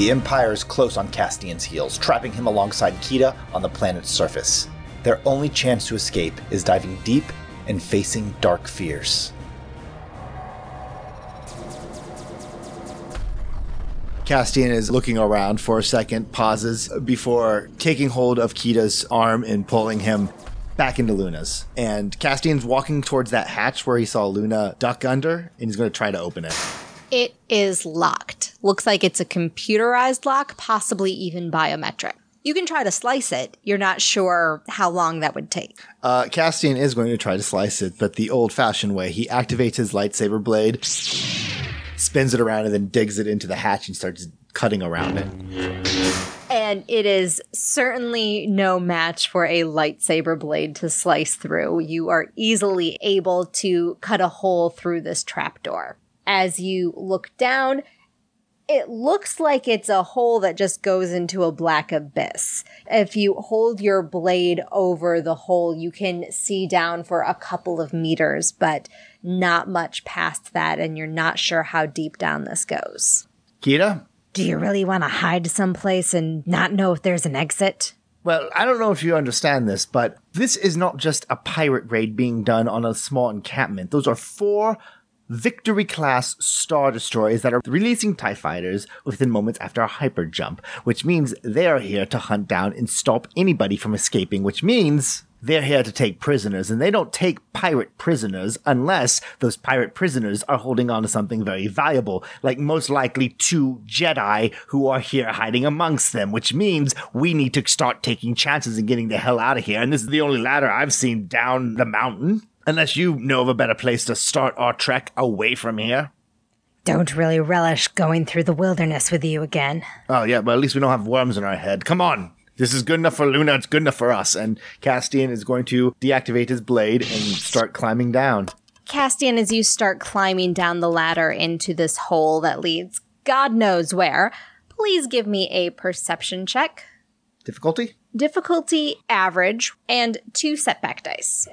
The Empire is close on Castian's heels, trapping him alongside Kita on the planet's surface. Their only chance to escape is diving deep and facing dark fears. Castian is looking around for a second, pauses before taking hold of Kita's arm and pulling him back into Luna's. And Castian's walking towards that hatch where he saw Luna duck under, and he's going to try to open it. It is locked. Looks like it's a computerized lock, possibly even biometric. You can try to slice it. You're not sure how long that would take. Uh, Castian is going to try to slice it, but the old fashioned way. He activates his lightsaber blade, spins it around, and then digs it into the hatch and starts cutting around it. And it is certainly no match for a lightsaber blade to slice through. You are easily able to cut a hole through this trapdoor. As you look down, it looks like it's a hole that just goes into a black abyss. If you hold your blade over the hole, you can see down for a couple of meters, but not much past that, and you're not sure how deep down this goes. Kita? Do you really want to hide someplace and not know if there's an exit? Well, I don't know if you understand this, but this is not just a pirate raid being done on a small encampment. Those are four Victory class Star Destroyers that are releasing TIE fighters within moments after a hyper jump, which means they are here to hunt down and stop anybody from escaping, which means they're here to take prisoners, and they don't take pirate prisoners unless those pirate prisoners are holding on to something very valuable, like most likely two Jedi who are here hiding amongst them, which means we need to start taking chances and getting the hell out of here. And this is the only ladder I've seen down the mountain. Unless you know of a better place to start our trek away from here. Don't really relish going through the wilderness with you again. Oh, yeah, but at least we don't have worms in our head. Come on. This is good enough for Luna. It's good enough for us. And Castian is going to deactivate his blade and start climbing down. Castian, as you start climbing down the ladder into this hole that leads God knows where, please give me a perception check. Difficulty? Difficulty average and two setback dice.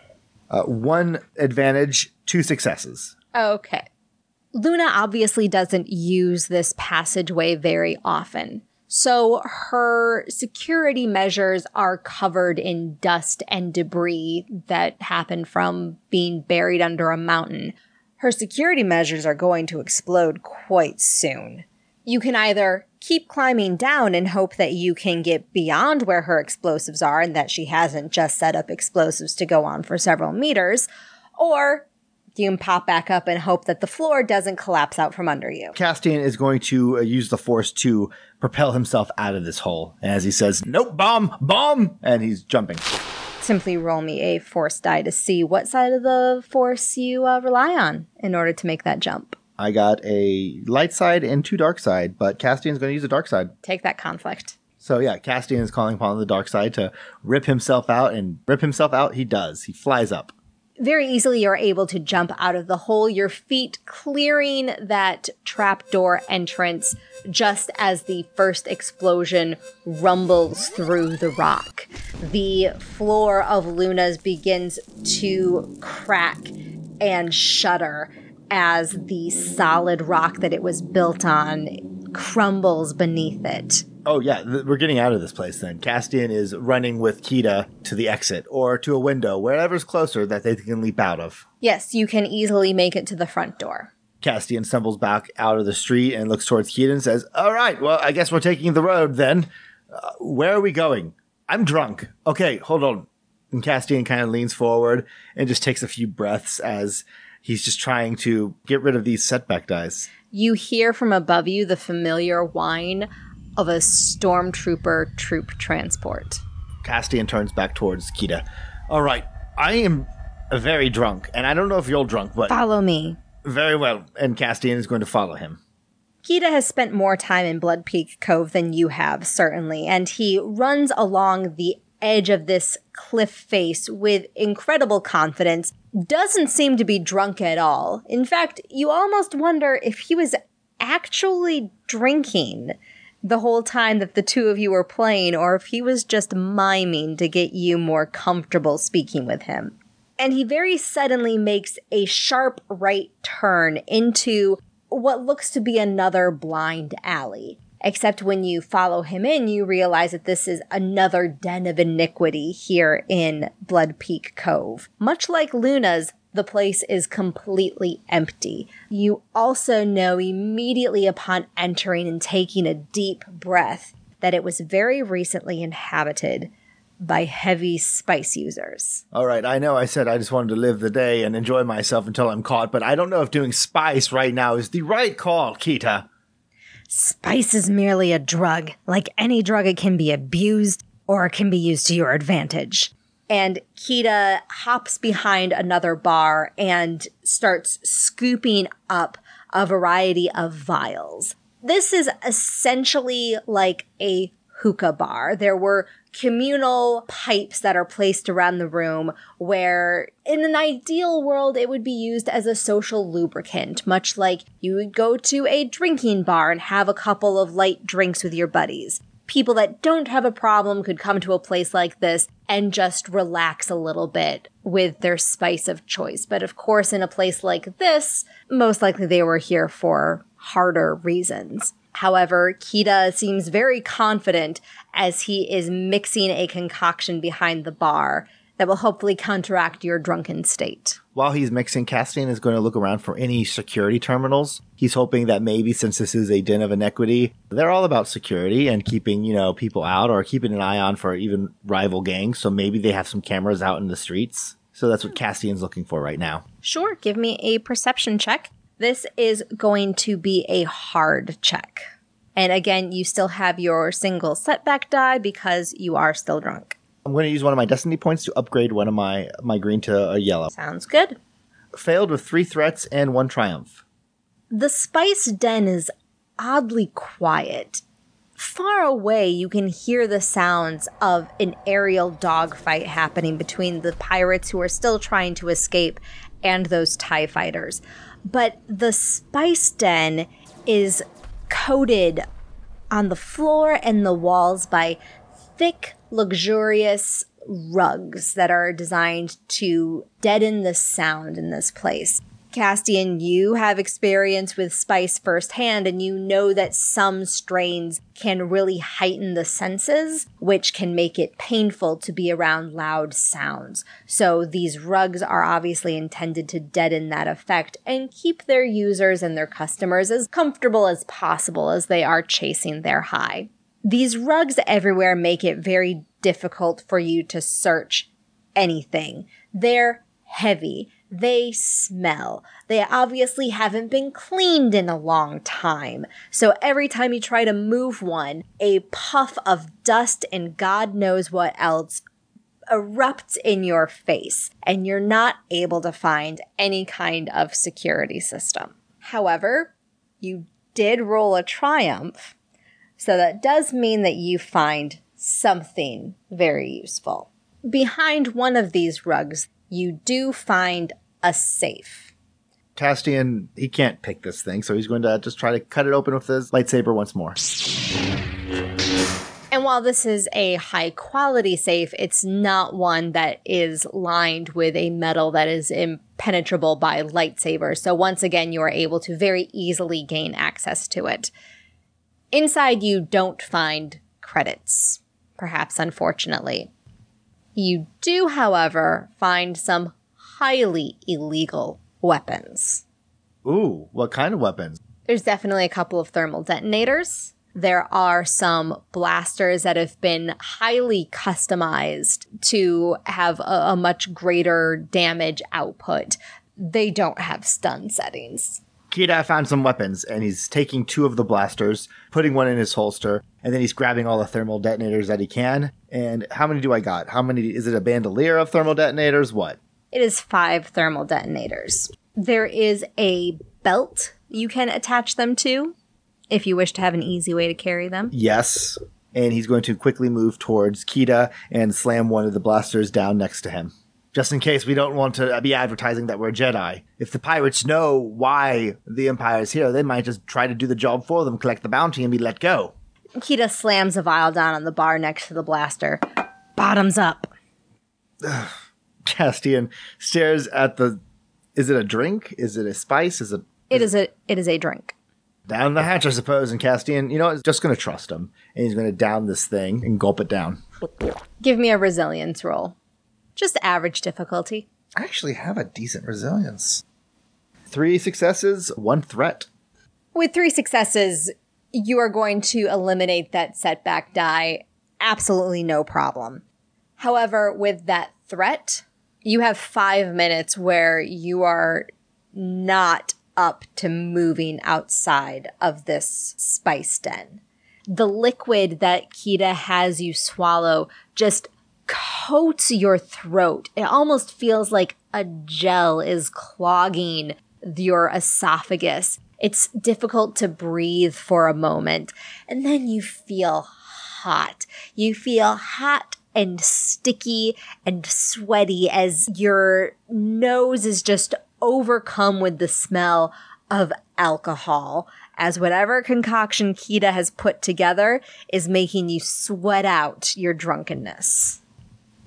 Uh, one advantage, two successes. Okay. Luna obviously doesn't use this passageway very often. So her security measures are covered in dust and debris that happen from being buried under a mountain. Her security measures are going to explode quite soon. You can either keep climbing down and hope that you can get beyond where her explosives are and that she hasn't just set up explosives to go on for several meters, or you can pop back up and hope that the floor doesn't collapse out from under you. Castian is going to uh, use the force to propel himself out of this hole. And as he says, Nope, bomb, bomb! And he's jumping. Simply roll me a force die to see what side of the force you uh, rely on in order to make that jump. I got a light side and two dark side, but Castian's going to use a dark side. Take that conflict. So yeah, Castian is calling upon the dark side to rip himself out, and rip himself out he does. He flies up. Very easily, you're able to jump out of the hole, your feet clearing that trapdoor entrance just as the first explosion rumbles through the rock. The floor of Luna's begins to crack and shudder as the solid rock that it was built on crumbles beneath it. Oh yeah, th- we're getting out of this place then. Castian is running with Kita to the exit or to a window, wherever's closer that they can leap out of. Yes, you can easily make it to the front door. Castian stumbles back out of the street and looks towards Kita and says, "All right, well, I guess we're taking the road then. Uh, where are we going? I'm drunk. Okay, hold on." And Castian kind of leans forward and just takes a few breaths as he's just trying to get rid of these setback dice. You hear from above you the familiar whine of a stormtrooper troop transport. Castian turns back towards Kita. All right, I am very drunk, and I don't know if you're drunk, but Follow me. very well. And Castian is going to follow him. Kita has spent more time in Blood Peak Cove than you have, certainly, and he runs along the edge of this cliff face with incredible confidence. Doesn't seem to be drunk at all. In fact, you almost wonder if he was actually drinking the whole time that the two of you were playing, or if he was just miming to get you more comfortable speaking with him. And he very suddenly makes a sharp right turn into what looks to be another blind alley. Except when you follow him in, you realize that this is another den of iniquity here in Blood Peak Cove. Much like Luna's, the place is completely empty. You also know immediately upon entering and taking a deep breath that it was very recently inhabited by heavy spice users. All right, I know I said I just wanted to live the day and enjoy myself until I'm caught, but I don't know if doing spice right now is the right call, Kita. Spice is merely a drug. Like any drug, it can be abused or it can be used to your advantage. And Kita hops behind another bar and starts scooping up a variety of vials. This is essentially like a hookah bar. There were communal pipes that are placed around the room where in an ideal world it would be used as a social lubricant, much like you would go to a drinking bar and have a couple of light drinks with your buddies. People that don't have a problem could come to a place like this and just relax a little bit with their spice of choice. But of course, in a place like this, most likely they were here for harder reasons. However, Kita seems very confident as he is mixing a concoction behind the bar that will hopefully counteract your drunken state. While he's mixing, Castian is going to look around for any security terminals. He's hoping that maybe since this is a den of inequity, they're all about security and keeping, you know, people out or keeping an eye on for even rival gangs. So maybe they have some cameras out in the streets. So that's what Castian's looking for right now. Sure, give me a perception check. This is going to be a hard check. And again, you still have your single setback die because you are still drunk. I'm going to use one of my destiny points to upgrade one of my my green to a yellow. Sounds good. Failed with three threats and one triumph. The spice den is oddly quiet. Far away, you can hear the sounds of an aerial dogfight happening between the pirates who are still trying to escape and those TIE fighters but the spice den is coated on the floor and the walls by thick, luxurious rugs that are designed to deaden the sound in this place. Castian, you have experience with spice firsthand, and you know that some strains can really heighten the senses, which can make it painful to be around loud sounds. So these rugs are obviously intended to deaden that effect and keep their users and their customers as comfortable as possible as they are chasing their high. These rugs everywhere make it very difficult for you to search anything. They're heavy they smell. They obviously haven't been cleaned in a long time. So every time you try to move one, a puff of dust and God knows what else erupts in your face, and you're not able to find any kind of security system. However, you did roll a triumph, so that does mean that you find something very useful. Behind one of these rugs, you do find a safe. Castian, he can't pick this thing, so he's going to just try to cut it open with his lightsaber once more. And while this is a high quality safe, it's not one that is lined with a metal that is impenetrable by lightsabers. So once again, you are able to very easily gain access to it. Inside, you don't find credits, perhaps unfortunately. You do, however, find some highly illegal weapons. Ooh, what kind of weapons? There's definitely a couple of thermal detonators. There are some blasters that have been highly customized to have a, a much greater damage output. They don't have stun settings. Kita found some weapons and he's taking two of the blasters, putting one in his holster, and then he's grabbing all the thermal detonators that he can. And how many do I got? How many? Is it a bandolier of thermal detonators? What? It is five thermal detonators. There is a belt you can attach them to if you wish to have an easy way to carry them. Yes. And he's going to quickly move towards Kita and slam one of the blasters down next to him just in case we don't want to be advertising that we're Jedi. If the pirates know why the Empire is here, they might just try to do the job for them, collect the bounty, and be let go. Kita slams a vial down on the bar next to the blaster. Bottoms up. Castian stares at the. Is it a drink? Is it a spice? Is it? It is a. It is a drink. Down the hatch, I suppose. And Castian, you know, is just going to trust him. And he's going to down this thing and gulp it down. Give me a resilience roll. Just average difficulty. I actually have a decent resilience. Three successes, one threat. With three successes, you are going to eliminate that setback die. Absolutely no problem. However, with that threat, you have five minutes where you are not up to moving outside of this spice den. The liquid that Kita has you swallow just coats your throat. It almost feels like a gel is clogging your esophagus. It's difficult to breathe for a moment. And then you feel hot. You feel hot and sticky and sweaty as your nose is just overcome with the smell of alcohol as whatever concoction Kita has put together is making you sweat out your drunkenness.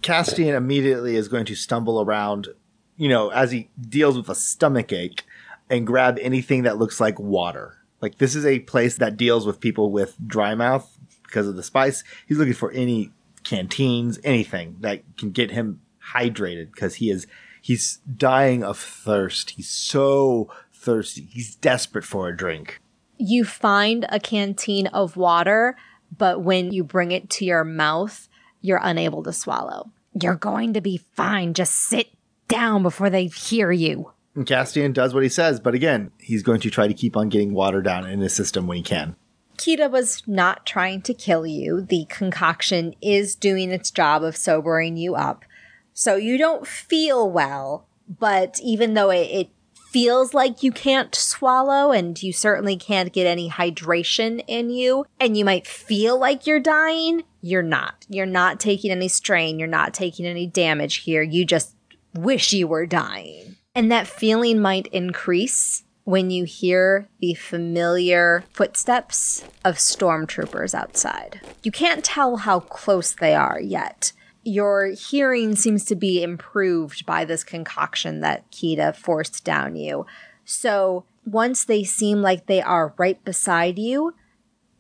Castian immediately is going to stumble around, you know, as he deals with a stomach ache and grab anything that looks like water. Like this is a place that deals with people with dry mouth because of the spice. He's looking for any canteens, anything that can get him hydrated because he is he's dying of thirst. He's so thirsty. He's desperate for a drink. You find a canteen of water, but when you bring it to your mouth, you're unable to swallow. You're going to be fine. Just sit down before they hear you. And Castian does what he says, but again, he's going to try to keep on getting water down in his system when he can. Kita was not trying to kill you. The concoction is doing its job of sobering you up. So you don't feel well, but even though it, it feels like you can't swallow and you certainly can't get any hydration in you and you might feel like you're dying, you're not. You're not taking any strain. You're not taking any damage here. You just wish you were dying. And that feeling might increase when you hear the familiar footsteps of stormtroopers outside. You can't tell how close they are yet. Your hearing seems to be improved by this concoction that Kita forced down you. So once they seem like they are right beside you,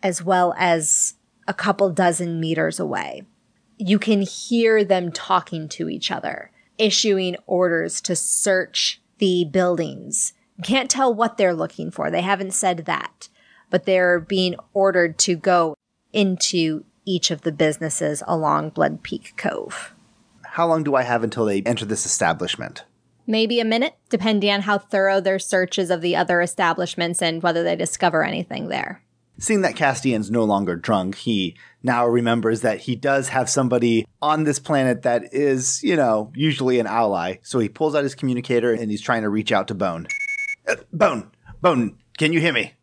as well as a couple dozen meters away, you can hear them talking to each other, issuing orders to search the buildings can't tell what they're looking for. They haven't said that, but they're being ordered to go into each of the businesses along Blood Peak Cove. How long do I have until they enter this establishment? Maybe a minute, depending on how thorough their searches of the other establishments and whether they discover anything there. Seeing that Castian's no longer drunk, he now remembers that he does have somebody on this planet that is, you know, usually an ally. So he pulls out his communicator and he's trying to reach out to Bone. Uh, Bone, Bone, can you hear me?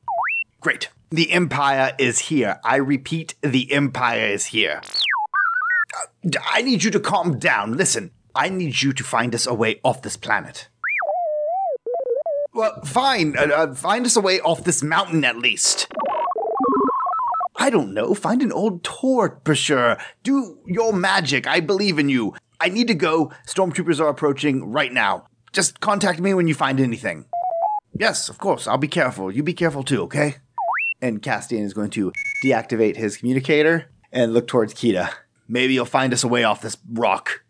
Great. The Empire is here. I repeat, the Empire is here. Uh, I need you to calm down. Listen, I need you to find us a way off this planet. Well, fine. Uh, uh, find us a way off this mountain at least. I don't know. Find an old torch, brochure. Do your magic. I believe in you. I need to go. Stormtroopers are approaching right now. Just contact me when you find anything. Yes, of course. I'll be careful. You be careful too, okay? And Castian is going to deactivate his communicator and look towards Kita. Maybe you'll find us a way off this rock.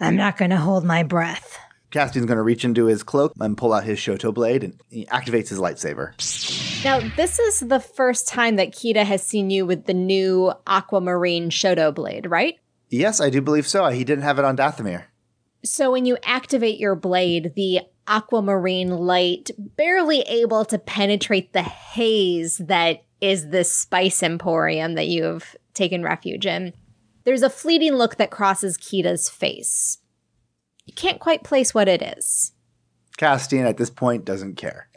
I'm not going to hold my breath. Castian's going to reach into his cloak and pull out his Shoto blade and he activates his lightsaber. Now, this is the first time that Kita has seen you with the new aquamarine Shoto blade, right? Yes, I do believe so. He didn't have it on Dathomir. So when you activate your blade, the aquamarine light, barely able to penetrate the haze that is this spice emporium that you have taken refuge in. There's a fleeting look that crosses Kita's face. You can't quite place what it is. Castian at this point doesn't care.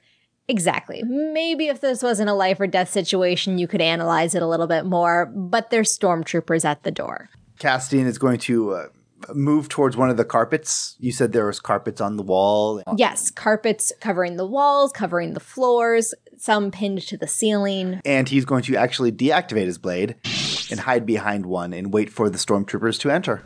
Exactly. Maybe if this wasn't a life or death situation, you could analyze it a little bit more, but there's stormtroopers at the door. Castian is going to uh, move towards one of the carpets? You said there was carpets on the wall. Yes, carpets covering the walls, covering the floors, some pinned to the ceiling. And he's going to actually deactivate his blade and hide behind one and wait for the stormtroopers to enter.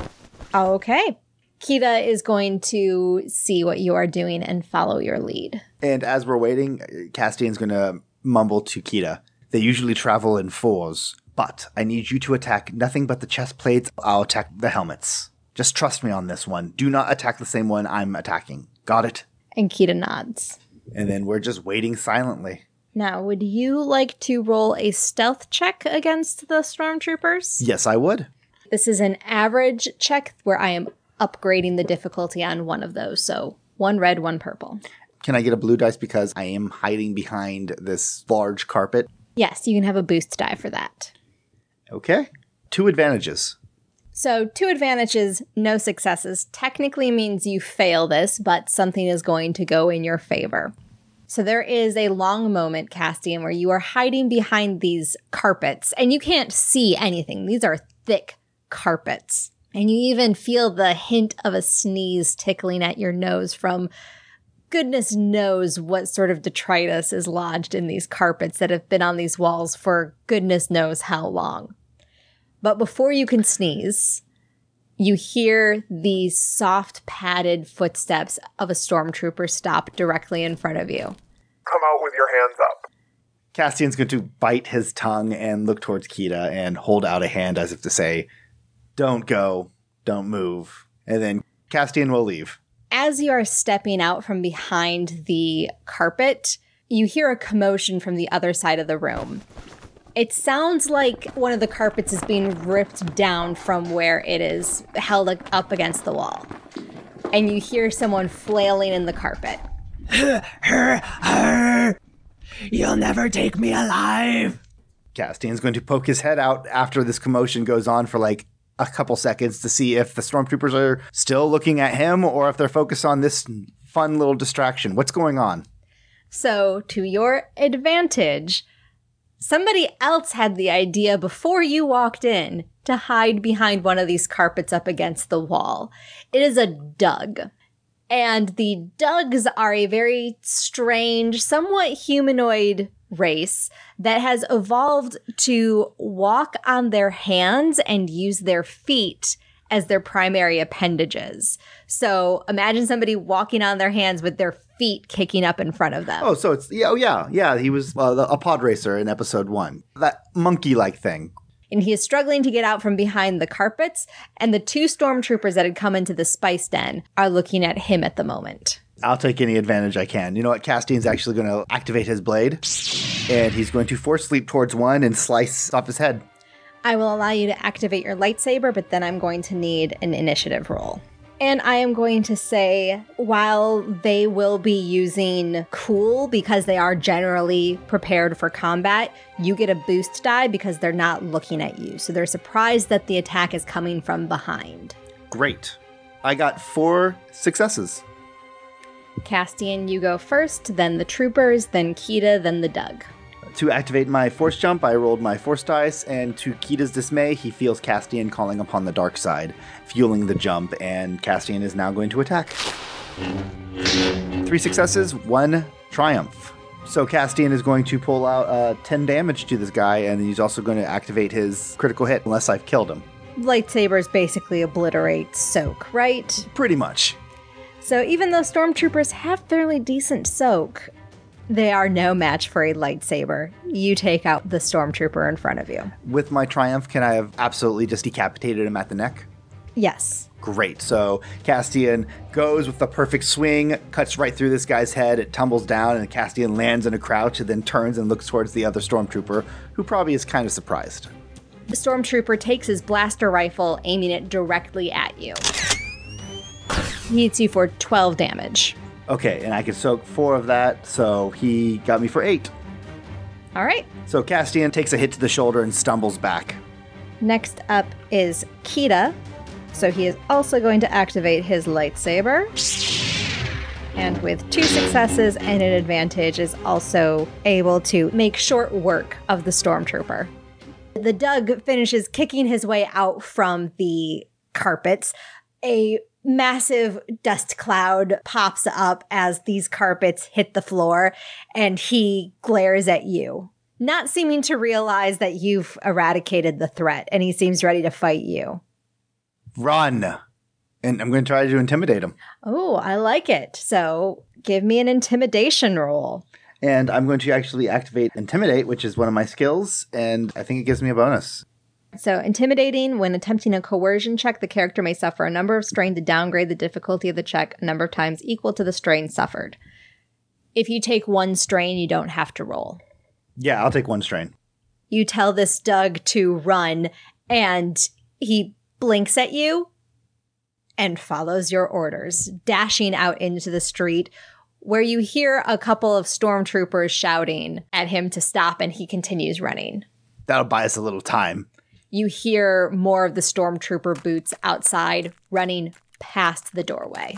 Okay. Kita is going to see what you are doing and follow your lead. And as we're waiting, Castian's going to mumble to Kita. They usually travel in fours, but I need you to attack nothing but the chest plates. I'll attack the helmets. Just trust me on this one. Do not attack the same one I'm attacking. Got it? And Kita nods. And then we're just waiting silently. Now, would you like to roll a stealth check against the stormtroopers? Yes, I would. This is an average check where I am upgrading the difficulty on one of those. So one red, one purple. Can I get a blue dice because I am hiding behind this large carpet? Yes, you can have a boost die for that. Okay. Two advantages. So, two advantages, no successes, technically means you fail this, but something is going to go in your favor. So, there is a long moment, Castian, where you are hiding behind these carpets and you can't see anything. These are thick carpets. And you even feel the hint of a sneeze tickling at your nose from goodness knows what sort of detritus is lodged in these carpets that have been on these walls for goodness knows how long. But before you can sneeze, you hear the soft padded footsteps of a stormtrooper stop directly in front of you. Come out with your hands up. Castian's going to bite his tongue and look towards Kita and hold out a hand as if to say, Don't go, don't move. And then Castian will leave. As you are stepping out from behind the carpet, you hear a commotion from the other side of the room. It sounds like one of the carpets is being ripped down from where it is held up against the wall. And you hear someone flailing in the carpet. You'll never take me alive. Castian's going to poke his head out after this commotion goes on for like a couple seconds to see if the stormtroopers are still looking at him or if they're focused on this fun little distraction. What's going on? So, to your advantage, somebody else had the idea before you walked in to hide behind one of these carpets up against the wall. It is a Dug. And the Dugs are a very strange, somewhat humanoid race that has evolved to walk on their hands and use their feet as their primary appendages. So imagine somebody walking on their hands with their feet kicking up in front of them. Oh, so it's yeah, oh yeah, yeah. He was uh, the, a pod racer in episode one. That monkey-like thing. And he is struggling to get out from behind the carpets, and the two stormtroopers that had come into the spice den are looking at him at the moment. I'll take any advantage I can. You know what? Castian's actually going to activate his blade, and he's going to force leap towards one and slice off his head. I will allow you to activate your lightsaber, but then I'm going to need an initiative roll. And I am going to say, while they will be using cool because they are generally prepared for combat, you get a boost die because they're not looking at you. So they're surprised that the attack is coming from behind. Great. I got four successes. Castian, you go first, then the troopers, then Kita, then the Dug. To activate my force jump, I rolled my force dice, and to Kita's dismay, he feels Castian calling upon the dark side, fueling the jump, and Castian is now going to attack. Three successes, one triumph. So Castian is going to pull out uh, 10 damage to this guy, and he's also going to activate his critical hit unless I've killed him. Lightsabers basically obliterate soak, right? Pretty much. So even though stormtroopers have fairly decent soak, they are no match for a lightsaber. You take out the stormtrooper in front of you. With my triumph, can I have absolutely just decapitated him at the neck? Yes. Great. So Castian goes with the perfect swing, cuts right through this guy's head. It tumbles down, and Castian lands in a crouch and then turns and looks towards the other stormtrooper, who probably is kind of surprised. The stormtrooper takes his blaster rifle, aiming it directly at you. He hits you for 12 damage. Okay, and I can soak four of that, so he got me for eight. All right. So Castian takes a hit to the shoulder and stumbles back. Next up is Kita. So he is also going to activate his lightsaber. And with two successes and an advantage, is also able to make short work of the stormtrooper. The Dug finishes kicking his way out from the carpets. A massive dust cloud pops up as these carpets hit the floor, and he glares at you, not seeming to realize that you've eradicated the threat, and he seems ready to fight you. Run! And I'm going to try to intimidate him. Oh, I like it. So give me an intimidation roll. And I'm going to actually activate Intimidate, which is one of my skills, and I think it gives me a bonus. So, intimidating, when attempting a coercion check, the character may suffer a number of strain to downgrade the difficulty of the check a number of times equal to the strain suffered. If you take one strain, you don't have to roll. Yeah, I'll take one strain. You tell this Dug to run, and he blinks at you and follows your orders, dashing out into the street where you hear a couple of stormtroopers shouting at him to stop, and he continues running. That'll buy us a little time. You hear more of the stormtrooper boots outside running past the doorway.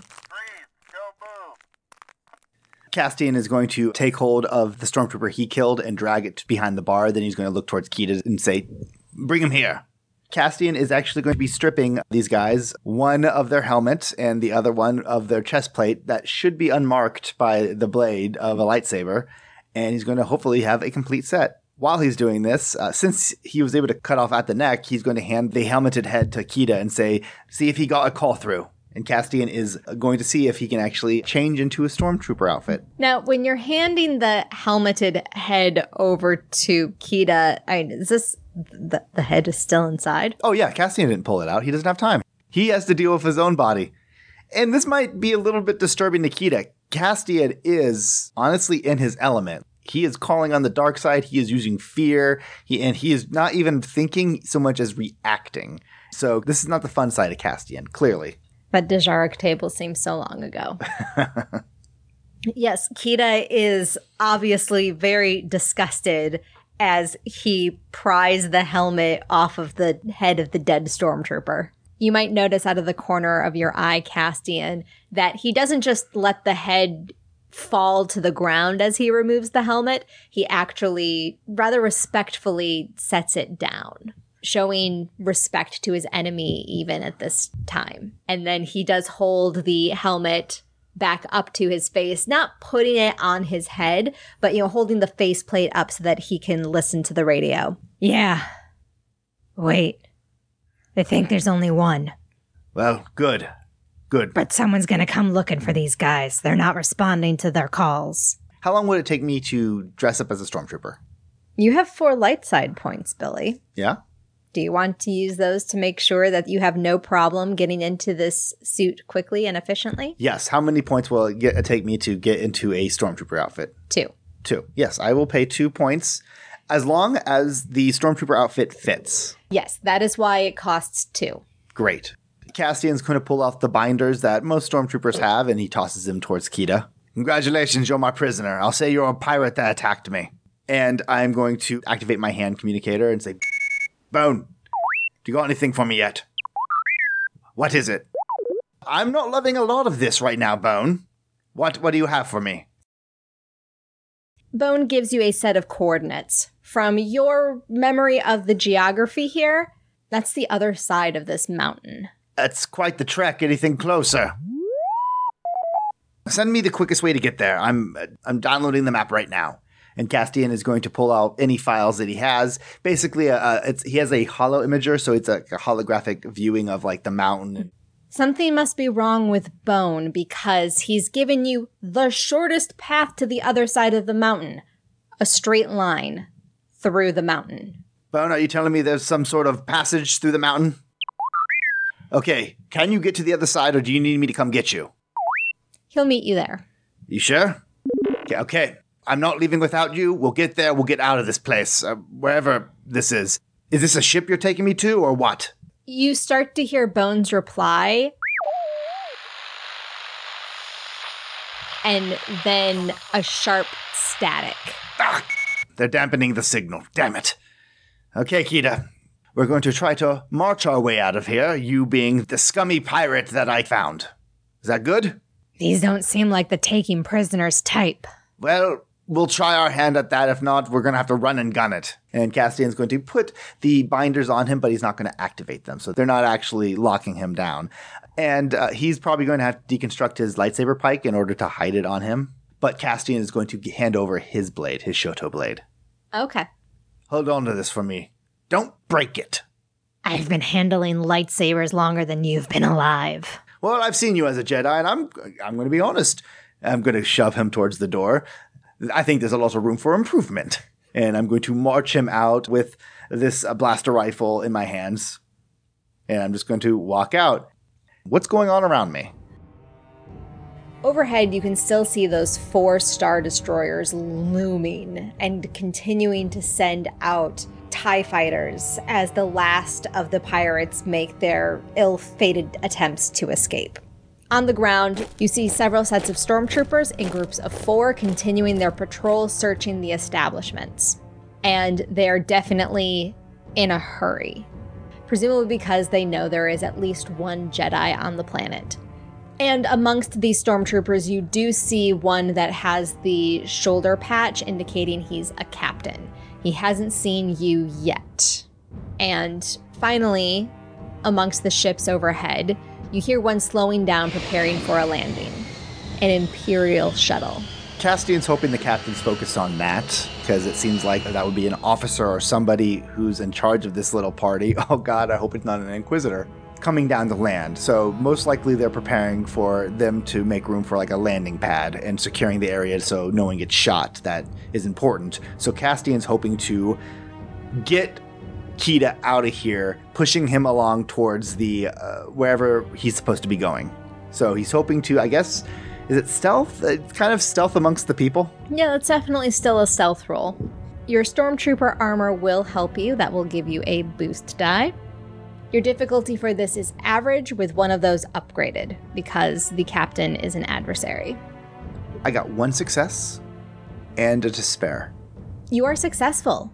Castian is going to take hold of the stormtrooper he killed and drag it behind the bar. Then he's going to look towards Kita and say, Bring him here. Castian is actually going to be stripping these guys one of their helmet and the other one of their chest plate that should be unmarked by the blade of a lightsaber. And he's going to hopefully have a complete set. While he's doing this, uh, since he was able to cut off at the neck, he's going to hand the helmeted head to Kita and say, See if he got a call through. And Castian is going to see if he can actually change into a stormtrooper outfit. Now, when you're handing the helmeted head over to Kita, I mean, is this the, the head is still inside? Oh, yeah, Castian didn't pull it out. He doesn't have time. He has to deal with his own body. And this might be a little bit disturbing to Kita. Castian is honestly in his element. He is calling on the dark side. He is using fear. He, and he is not even thinking so much as reacting. So this is not the fun side of Castian, clearly. That Dejarik table seems so long ago. yes, Kita is obviously very disgusted as he pries the helmet off of the head of the dead stormtrooper. You might notice out of the corner of your eye, Castian, that he doesn't just let the head fall to the ground as he removes the helmet. He actually rather respectfully sets it down showing respect to his enemy even at this time. And then he does hold the helmet back up to his face, not putting it on his head, but you know, holding the faceplate up so that he can listen to the radio. Yeah. Wait. I think there's only one. Well, good. Good. But someone's gonna come looking for these guys. They're not responding to their calls. How long would it take me to dress up as a stormtrooper? You have four light side points, Billy. Yeah? Do you want to use those to make sure that you have no problem getting into this suit quickly and efficiently? Yes. How many points will it get, take me to get into a stormtrooper outfit? Two. Two. Yes, I will pay two points as long as the stormtrooper outfit fits. Yes, that is why it costs two. Great. Castian's going to pull off the binders that most stormtroopers have, and he tosses them towards Kita. Congratulations, you're my prisoner. I'll say you're a pirate that attacked me. And I'm going to activate my hand communicator and say, Bone, do you got anything for me yet? What is it? I'm not loving a lot of this right now, Bone. What what do you have for me? Bone gives you a set of coordinates. From your memory of the geography here, that's the other side of this mountain. That's quite the trek. Anything closer? Send me the quickest way to get there. I'm I'm downloading the map right now. And Castian is going to pull out any files that he has. Basically, uh, it's he has a holo imager, so it's a, a holographic viewing of like the mountain. Something must be wrong with Bone because he's given you the shortest path to the other side of the mountain a straight line through the mountain. Bone, are you telling me there's some sort of passage through the mountain? Okay, can you get to the other side or do you need me to come get you? He'll meet you there. You sure? Okay, okay. I'm not leaving without you. We'll get there. We'll get out of this place, uh, wherever this is. Is this a ship you're taking me to or what? You start to hear Bones reply. And then a sharp static. Ah, they're dampening the signal. Damn it. Okay, Kita. We're going to try to march our way out of here, you being the scummy pirate that I found. Is that good? These don't seem like the taking prisoners type. Well, we'll try our hand at that. If not, we're going to have to run and gun it. And Castian's going to put the binders on him, but he's not going to activate them. So they're not actually locking him down. And uh, he's probably going to have to deconstruct his lightsaber pike in order to hide it on him. But Castian is going to hand over his blade, his Shoto blade. Okay. Hold on to this for me. Don't break it. I've been handling lightsabers longer than you've been alive. Well, I've seen you as a Jedi, and I'm I'm going to be honest. I'm going to shove him towards the door. I think there's a lot of room for improvement. And I'm going to march him out with this uh, blaster rifle in my hands. And I'm just going to walk out. What's going on around me? Overhead, you can still see those four Star Destroyers looming and continuing to send out TIE fighters as the last of the pirates make their ill fated attempts to escape. On the ground, you see several sets of stormtroopers in groups of four continuing their patrol searching the establishments. And they're definitely in a hurry, presumably because they know there is at least one Jedi on the planet. And amongst these stormtroopers, you do see one that has the shoulder patch indicating he's a captain. He hasn't seen you yet. And finally, amongst the ships overhead, you hear one slowing down, preparing for a landing an Imperial shuttle. Castian's hoping the captain's focused on that because it seems like that would be an officer or somebody who's in charge of this little party. Oh god, I hope it's not an inquisitor coming down to land. So most likely they're preparing for them to make room for like a landing pad and securing the area so no one gets shot. That is important. So Castian's hoping to get Kita out of here, pushing him along towards the uh, wherever he's supposed to be going. So he's hoping to, I guess, is it stealth? It's kind of stealth amongst the people. Yeah, it's definitely still a stealth roll. Your stormtrooper armor will help you. That will give you a boost die. Your difficulty for this is average with one of those upgraded because the captain is an adversary. I got one success and a despair. You are successful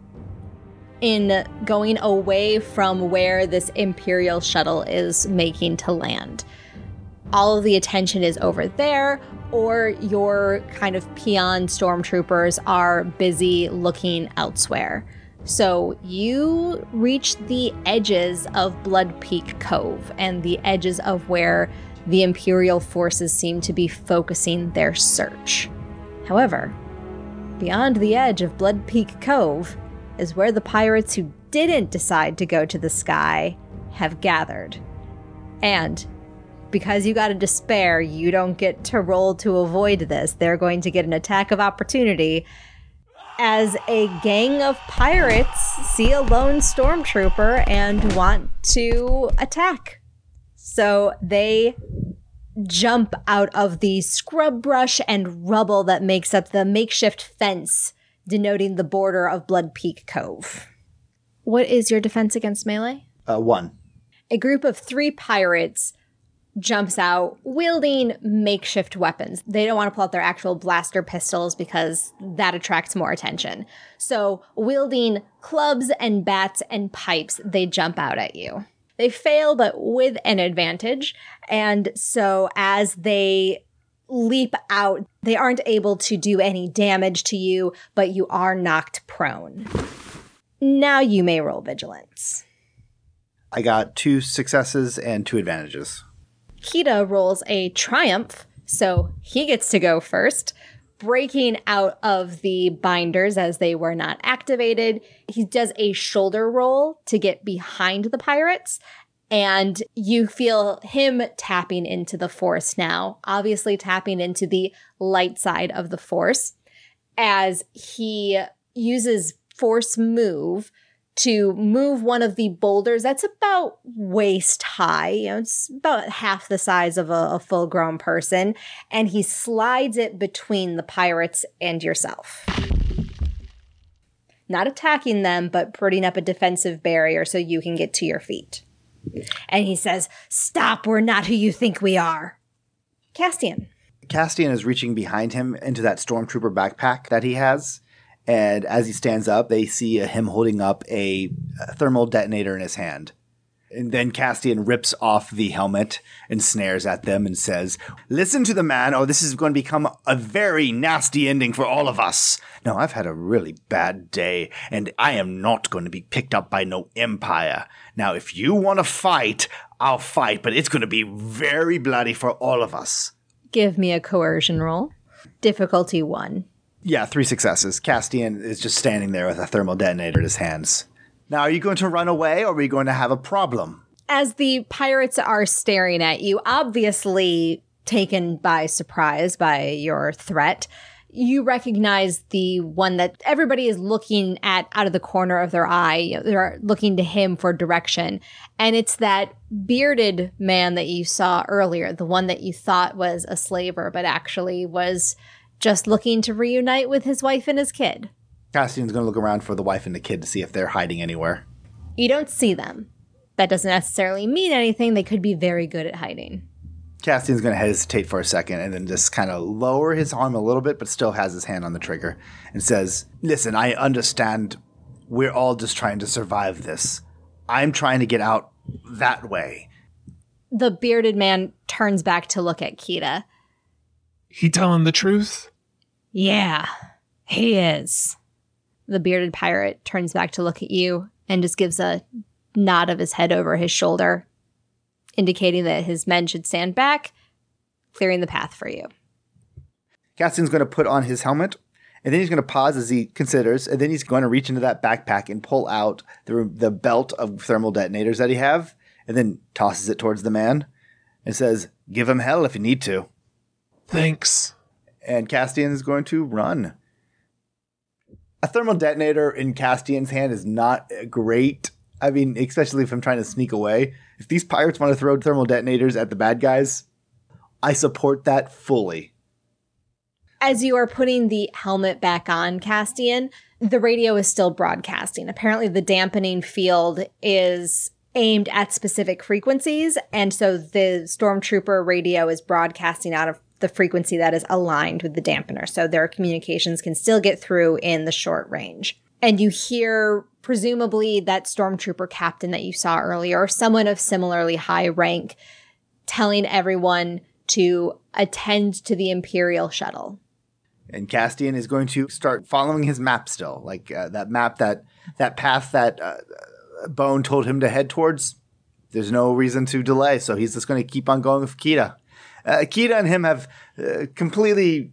in going away from where this Imperial shuttle is making to land. All of the attention is over there, or your kind of peon stormtroopers are busy looking elsewhere. So you reach the edges of Blood Peak Cove and the edges of where the Imperial forces seem to be focusing their search. However, beyond the edge of Blood Peak Cove is where the pirates who didn't decide to go to the sky have gathered. And because you got a despair, you don't get to roll to avoid this. They're going to get an attack of opportunity as a gang of pirates see a lone stormtrooper and want to attack. So they jump out of the scrub brush and rubble that makes up the makeshift fence denoting the border of Blood Peak Cove. What is your defense against melee? Uh, one. A group of three pirates jumps out wielding makeshift weapons. They don't want to pull out their actual blaster pistols because that attracts more attention. So, wielding clubs and bats and pipes, they jump out at you. They fail, but with an advantage. And so, as they leap out, they aren't able to do any damage to you, but you are knocked prone. Now you may roll vigilance. I got two successes and two advantages. Kita rolls a triumph, so he gets to go first, breaking out of the binders as they were not activated. He does a shoulder roll to get behind the pirates. And you feel him tapping into the force now, obviously tapping into the light side of the force as he uses force move to move one of the boulders that's about waist high. You know, it's about half the size of a, a full grown person. And he slides it between the pirates and yourself. Not attacking them, but putting up a defensive barrier so you can get to your feet. And he says, Stop, we're not who you think we are. Castian. Castian is reaching behind him into that stormtrooper backpack that he has. And as he stands up, they see him holding up a, thermal detonator in his hand. And then Castian rips off the helmet and snares at them and says, Listen to the man, or this is going to become a very nasty ending for all of us. Now, I've had a really bad day, and I am not going to be picked up by no empire. Now, if you want to fight, I'll fight, but it's going to be very bloody for all of us. Give me a coercion roll. Difficulty one. Yeah, three successes. Castian is just standing there with a thermal detonator in his hands. Now, are you going to run away or are we going to have a problem? As the pirates are staring at you, obviously taken by surprise by your threat, you recognize the one that everybody is looking at out of the corner of their eye. They're looking to him for direction. And it's that bearded man that you saw earlier, the one that you thought was a slaver, but actually was just looking to reunite with his wife and his kid. Castian's going to look around for the wife and the kid to see if they're hiding anywhere. You don't see them. That doesn't necessarily mean anything. They could be very good at hiding. Castian's going to hesitate for a second and then just kind of lower his arm a little bit, but still has his hand on the trigger and says, Listen, I understand we're all just trying to survive this. I'm trying to get out that way. The bearded man turns back to look at Kita. He telling the truth? Yeah, he is. The bearded pirate turns back to look at you and just gives a nod of his head over his shoulder indicating that his men should stand back, clearing the path for you. Castian's going to put on his helmet, and then he's going to pause as he considers, and then he's going to reach into that backpack and pull out the, the belt of thermal detonators that he have, and then tosses it towards the man and says, "Give him hell if you need to." Thanks. And Castian is going to run. A thermal detonator in Castian's hand is not great. I mean, especially if I'm trying to sneak away. If these pirates want to throw thermal detonators at the bad guys, I support that fully. As you are putting the helmet back on, Castian, the radio is still broadcasting. Apparently, the dampening field is aimed at specific frequencies, and so the stormtrooper radio is broadcasting out of the frequency that is aligned with the dampener. So their communications can still get through in the short range. And you hear presumably that stormtrooper captain that you saw earlier, or someone of similarly high rank, telling everyone to attend to the Imperial shuttle. And Castian is going to start following his map still, like uh, that map that that path that uh, Bone told him to head towards. There's no reason to delay, so he's just going to keep on going with Kita. Uh, Kita and him have uh, completely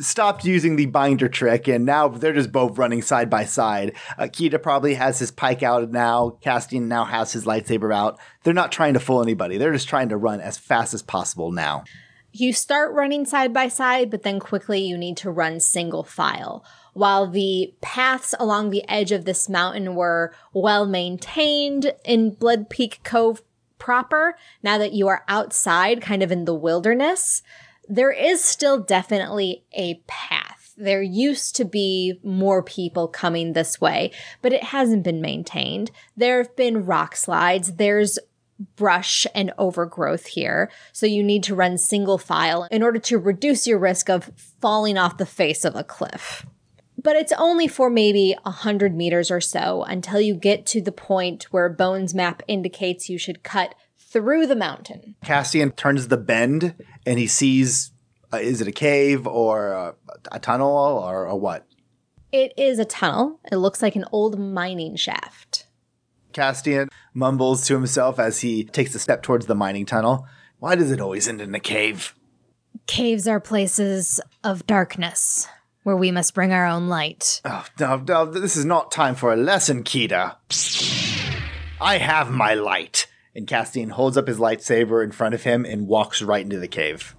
stopped using the binder trick and now they're just both running side by side. Akita probably has his pike out now. Castian now has his lightsaber out. They're not trying to fool anybody. They're just trying to run as fast as possible now. You start running side by side, but then quickly you need to run single file. While the paths along the edge of this mountain were well maintained in Blood Peak Cove proper, now that you are outside, kind of in the wilderness, there is still definitely a path. There used to be more people coming this way, but it hasn't been maintained. There have been rock slides. There's brush and overgrowth here. So you need to run single file in order to reduce your risk of falling off the face of a cliff. But it's only for maybe a hundred meters or so until you get to the point where Bones map indicates you should cut through the mountain. Castian turns the bend and he sees uh, is it a cave or a, a tunnel or, a what? It is a tunnel. It looks like an old mining shaft. Castian mumbles to himself as he takes a step towards the mining tunnel. Why does it always end in a cave? Caves are places of darkness where we must bring our own light. Oh, no, no, this is not time for a lesson, Kita. I have my light. And Castian holds up his lightsaber in front of him and walks right into the cave.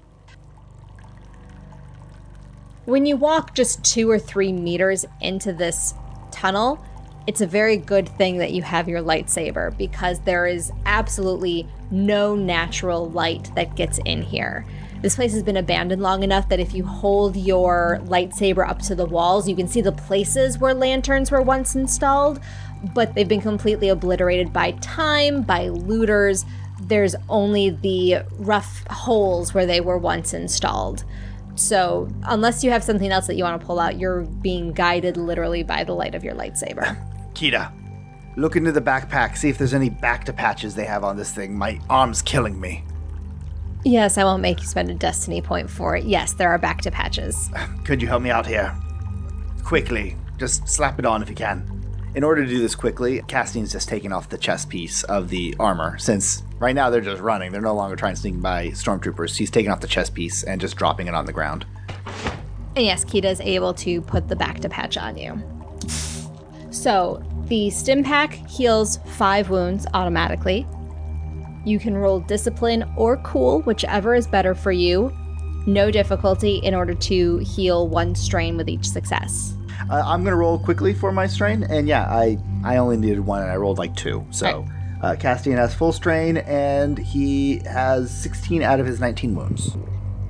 When you walk just two or three meters into this tunnel, it's a very good thing that you have your lightsaber because there is absolutely no natural light that gets in here. This place has been abandoned long enough that if you hold your lightsaber up to the walls, you can see the places where lanterns were once installed, but they've been completely obliterated by time, by looters. There's only the rough holes where they were once installed. So, unless you have something else that you want to pull out, you're being guided literally by the light of your lightsaber. Kita, look into the backpack, see if there's any bacta patches they have on this thing. My arm's killing me. Yes, I won't make you spend a destiny point for it. Yes, there are bacta patches. Could you help me out here? Quickly. Just slap it on if you can. In order to do this quickly, Castian's just taking off the chest piece of the armor, since right now they're just running. They're no longer trying to sneak by stormtroopers. He's taking off the chest piece and just dropping it on the ground. And yes, Kita is able to put the bacta patch on you. So the stim pack heals five wounds automatically. You can roll discipline or cool, whichever is better for you. no difficulty in order to heal one strain with each success. Uh, I'm gonna roll quickly for my strain, and yeah, I I only needed one, and I rolled like two. So uh, Castian has full strain, and he has 16 out of his 19 wounds.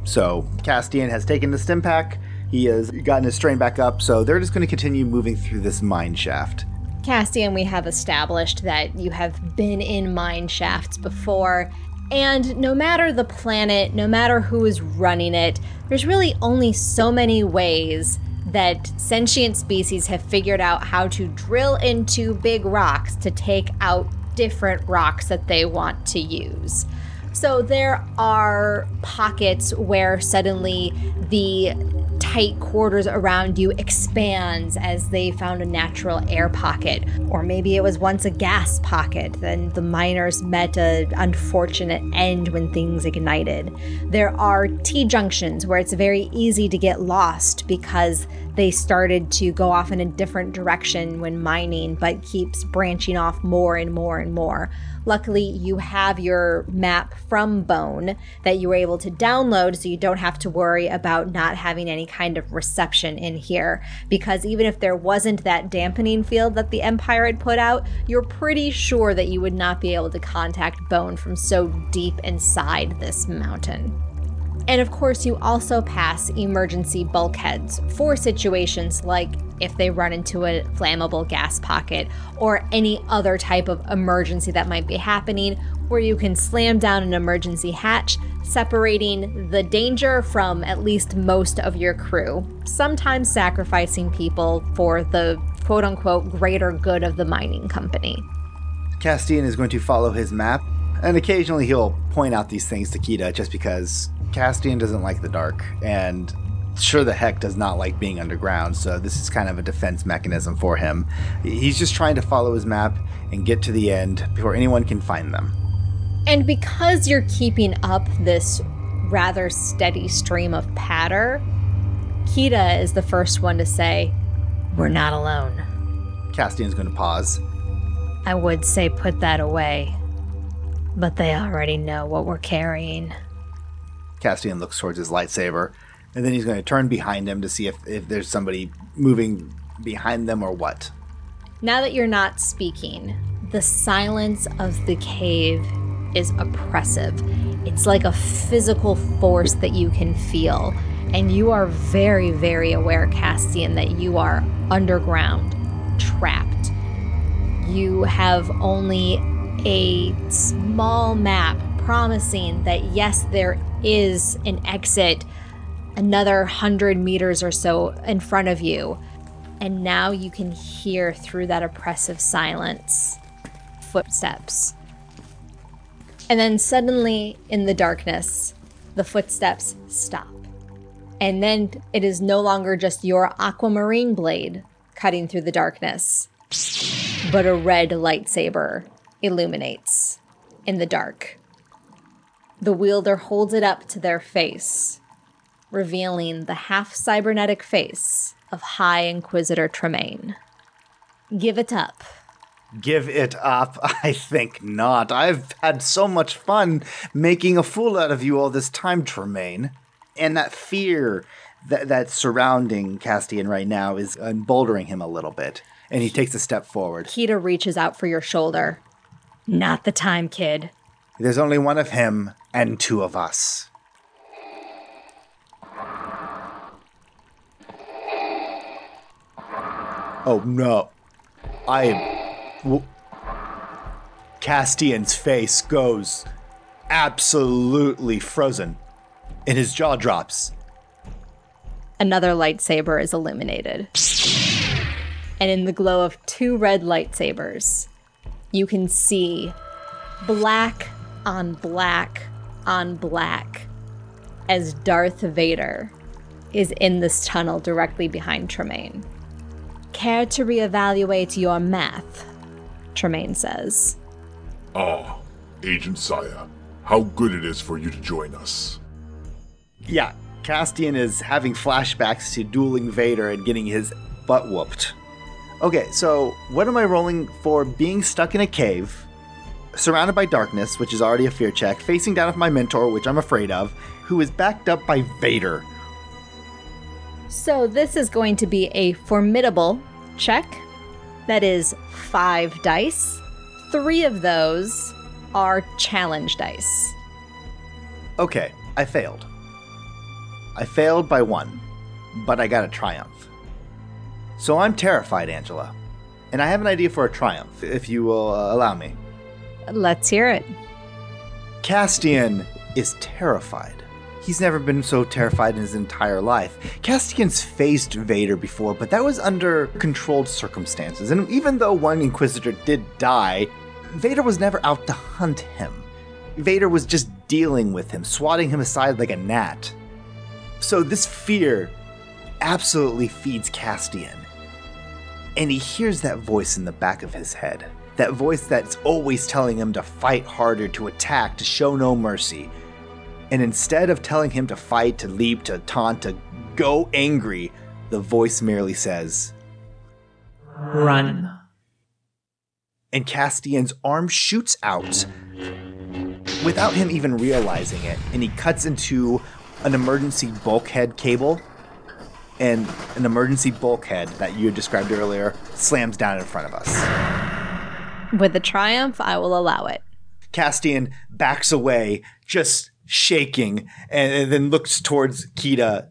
So Castian has taken the stim pack. He has gotten his strain back up. So they're just going to continue moving through this mine shaft. Castian, we have established that you have been in mine shafts before, and no matter the planet, no matter who is running it, there's really only so many ways that sentient species have figured out how to drill into big rocks to take out different rocks that they want to use. So there are pockets where suddenly the tight quarters around you expands as they found a natural air pocket. Or maybe it was once a gas pocket then the miners met an unfortunate end when things ignited. There are t-junctions where it's very easy to get lost because they started to go off in a different direction when mining but keeps branching off more and more and more Luckily, you have your map from Bone that you were able to download so you don't have to worry about not having any kind of reception in here. Because even if there wasn't that dampening field that the Empire had put out, you're pretty sure that you would not be able to contact Bone from so deep inside this mountain. And of course, you also pass emergency bulkheads for situations like if they run into a flammable gas pocket or any other type of emergency that might be happening, where you can slam down an emergency hatch, separating the danger from at least most of your crew, sometimes sacrificing people for the quote unquote greater good of the mining company. Castian is going to follow his map, and occasionally he'll point out these things to Kita just because Castian doesn't like the dark, and sure the heck does not like being underground, so this is kind of a defense mechanism for him. He's just trying to follow his map and get to the end before anyone can find them. And because you're keeping up this rather steady stream of patter, Kita is the first one to say, We're not alone. Castian's going to pause. I would say put that away, but they already know what we're carrying. Castian looks towards his lightsaber, and then he's going to turn behind him to see if, if there's somebody moving behind them or what. Now that you're not speaking, the silence of the cave is oppressive. It's like a physical force that you can feel. And you are very, very aware, Castian, that you are underground, trapped. You have only a small map promising that, yes, there is an exit another hundred meters or so in front of you. And now you can hear through that oppressive silence footsteps. And then suddenly, in the darkness, the footsteps stop. And then it is no longer just your aquamarine blade cutting through the darkness, but a red lightsaber illuminates in the dark. The wielder holds it up to their face, revealing the half cybernetic face of High Inquisitor Tremaine. Give it up. Give it up? I think not. I've had so much fun making a fool out of you all this time, Tremaine. And that fear that, that's surrounding Castian right now is emboldening him a little bit. And he takes a step forward. Kita reaches out for your shoulder. Not the time, kid. There's only one of him and two of us. Oh no. I. Castian's face goes absolutely frozen, and his jaw drops. Another lightsaber is illuminated. And in the glow of two red lightsabers, you can see black on black on black as Darth Vader is in this tunnel directly behind Tremaine. Care to reevaluate your math? Tremaine says. Ah, Agent Saya, how good it is for you to join us. Yeah, Castian is having flashbacks to dueling Vader and getting his butt whooped. Okay, so what am I rolling for being stuck in a cave, surrounded by darkness, which is already a fear check, facing down with my mentor, which I'm afraid of, who is backed up by Vader. So this is going to be a formidable check. That is five dice. Three of those are challenge dice. Okay, I failed. I failed by one, but I got a triumph. So I'm terrified, Angela. And I have an idea for a triumph, if you will uh, allow me. Let's hear it. Castian is terrified. He's never been so terrified in his entire life. Castian's faced Vader before, but that was under controlled circumstances. And even though one Inquisitor did die, Vader was never out to hunt him. Vader was just dealing with him, swatting him aside like a gnat. So this fear absolutely feeds Castian. And he hears that voice in the back of his head. That voice that's always telling him to fight harder, to attack, to show no mercy. And instead of telling him to fight, to leap, to taunt, to go angry, the voice merely says, Run. and Castian's arm shoots out without him even realizing it, and he cuts into an emergency bulkhead cable, and an emergency bulkhead that you had described earlier slams down in front of us. With the triumph, I will allow it. Castian backs away, just shaking, and, and then looks towards Kita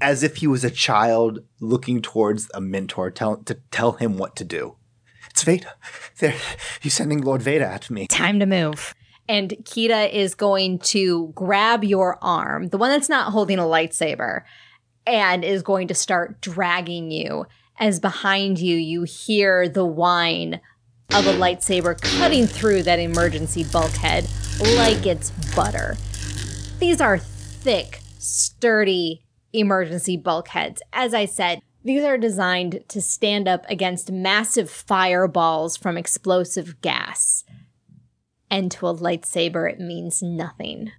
as if he was a child looking towards a mentor tell, to tell him what to do. It's Veda. There, he's sending Lord Veda at me. Time to move. And Kita is going to grab your arm, the one that's not holding a lightsaber, and is going to start dragging you. As behind you, you hear the whine of a lightsaber cutting through that emergency bulkhead like it's butter. These are thick, sturdy emergency bulkheads. As I said, these are designed to stand up against massive fireballs from explosive gas. And to a lightsaber, it means nothing.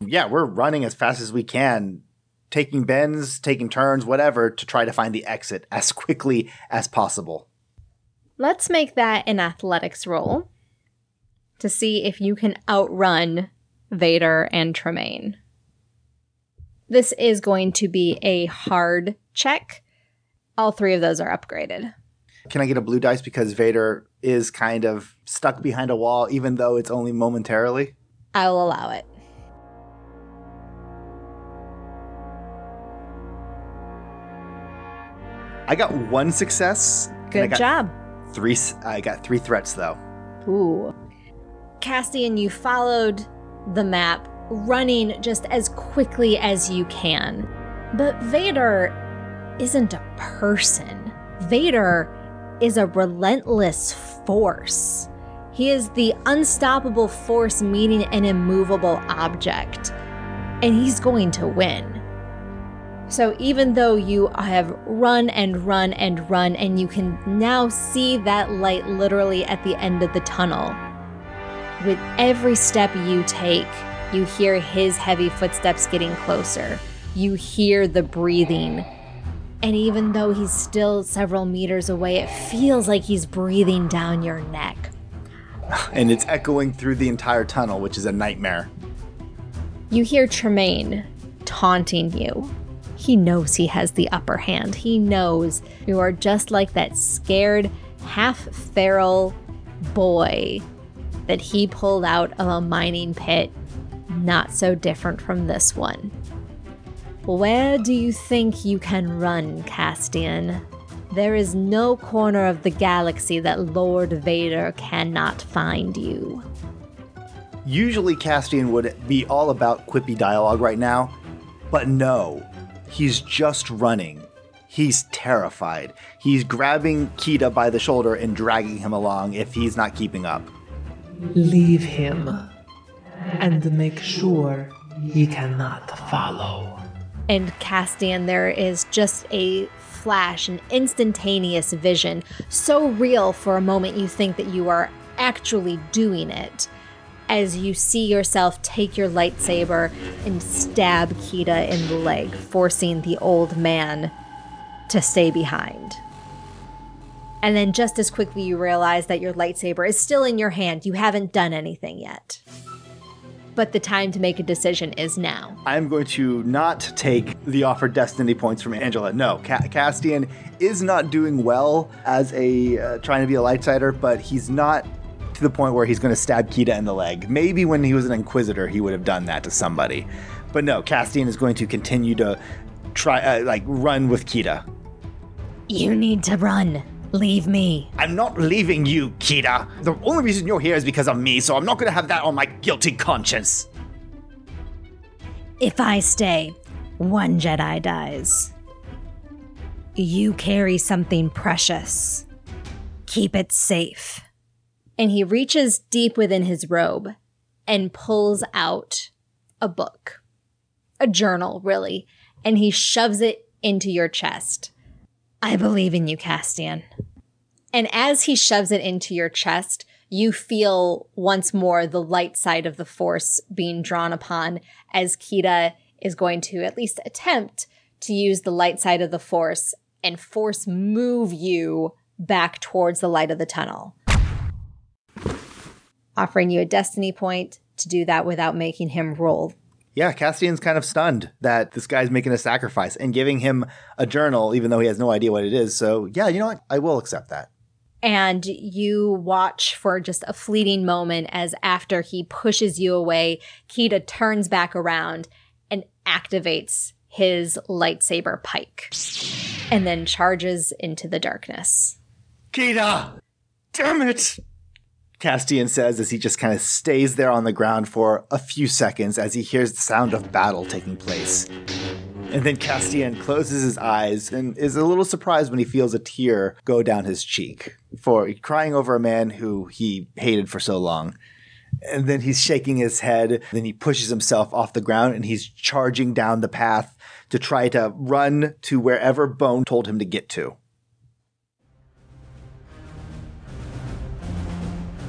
Yeah, we're running as fast as we can, taking bends, taking turns, whatever, to try to find the exit as quickly as possible. Let's make that an athletics roll to see if you can outrun Vader and Tremaine. This is going to be a hard check. All three of those are upgraded. Can I get a blue dice because Vader is kind of stuck behind a wall, even though it's only momentarily? I will allow it. I got one success. and I Good got job. Three. s- I got three threats though. Ooh. Castian, you followed the map, running just as quickly as you can. But Vader isn't a person. Vader is a relentless force. He is the unstoppable force meeting an immovable object. And he's going to win. So even though you have run and run and run, and you can now see that light literally at the end of the tunnel, with every step you take, you hear his heavy footsteps getting closer. You hear the breathing. And even though he's still several meters away, it feels like he's breathing down your neck. And it's echoing through the entire tunnel, which is a nightmare. You hear Tremaine taunting you. He knows he has the upper hand. He knows you are just like that scared, half feral boy that he pulled out of a mining pit, not so different from this one. Where do you think you can run, Castian? There is no corner of the galaxy that Lord Vader cannot find you. Usually, Castian would be all about quippy dialogue right now, but no, he's just running. He's terrified. He's grabbing Kita by the shoulder and dragging him along if he's not keeping up. Leave him. And make sure he cannot follow. and Castian, there is just a flash, an instantaneous vision, so real for a moment you think that you are actually doing it. As you see yourself take your lightsaber and stab Kita in the leg, forcing the old man to stay behind. And then just as quickly you realize that your lightsaber is still in your hand. You haven't done anything yet. But the time to make a decision is now. I'm going to not take the offered destiny points from Angela. No, Ca- Castian is not doing well as a uh, trying to be a lightsider, but he's not to the point where he's going to stab Kita in the leg. Maybe when he was an inquisitor, he would have done that to somebody. But no, Castian is going to continue to try uh, like run with Kita. You need to run. Leave me. I'm not leaving you, Kita. The only reason you're here is because of me, so I'm not gonna have that on my guilty conscience. If I stay, one Jedi dies. You carry something precious. Keep it safe. And he reaches deep within his robe and pulls out a book, a journal, really, and he shoves it into your chest. I believe in you, Castian. And as he shoves it into your chest, you feel once more the light side of the force being drawn upon as Kita is going to at least attempt to use the light side of the force and force move you back towards the light of the tunnel. Offering you a destiny point to do that without making him roll Yeah, Castian's kind of stunned that this guy's making a sacrifice and giving him a journal, even though he has no idea what it is. So, yeah, you know what? I will accept that. and you watch for just a fleeting moment as after he pushes you away, Kita turns back around and activates his lightsaber pike and then charges into the darkness. Kita! Damn it! Castian says as he just kind of stays there on the ground for a few seconds as he hears the sound of battle taking place. And then Castian closes his eyes and is a little surprised when he feels a tear go down his cheek for crying over a man who he hated for so long. And then he's shaking his head. Then he pushes himself off the ground and he's charging down the path to try to run to wherever Bone told him to get to.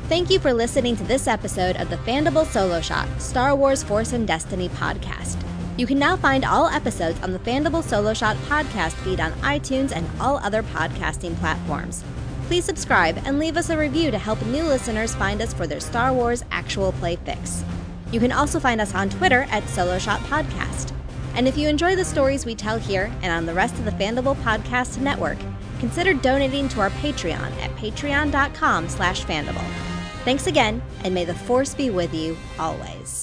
Thank you for listening to this episode of the Fandible Solo Shot Star Wars Force and Destiny podcast. You can now find all episodes on the Fandible Solo Shot podcast feed on iTunes and all other podcasting platforms. Please subscribe and leave us a review to help new listeners find us for their Star Wars actual play fix. You can also find us on Twitter at Solo Shot Podcast. And if you enjoy the stories we tell here and on the rest of the Fandible Podcast Network, consider donating to our Patreon at patreon.com slash Fandible. Thanks again, and may the Force be with you always.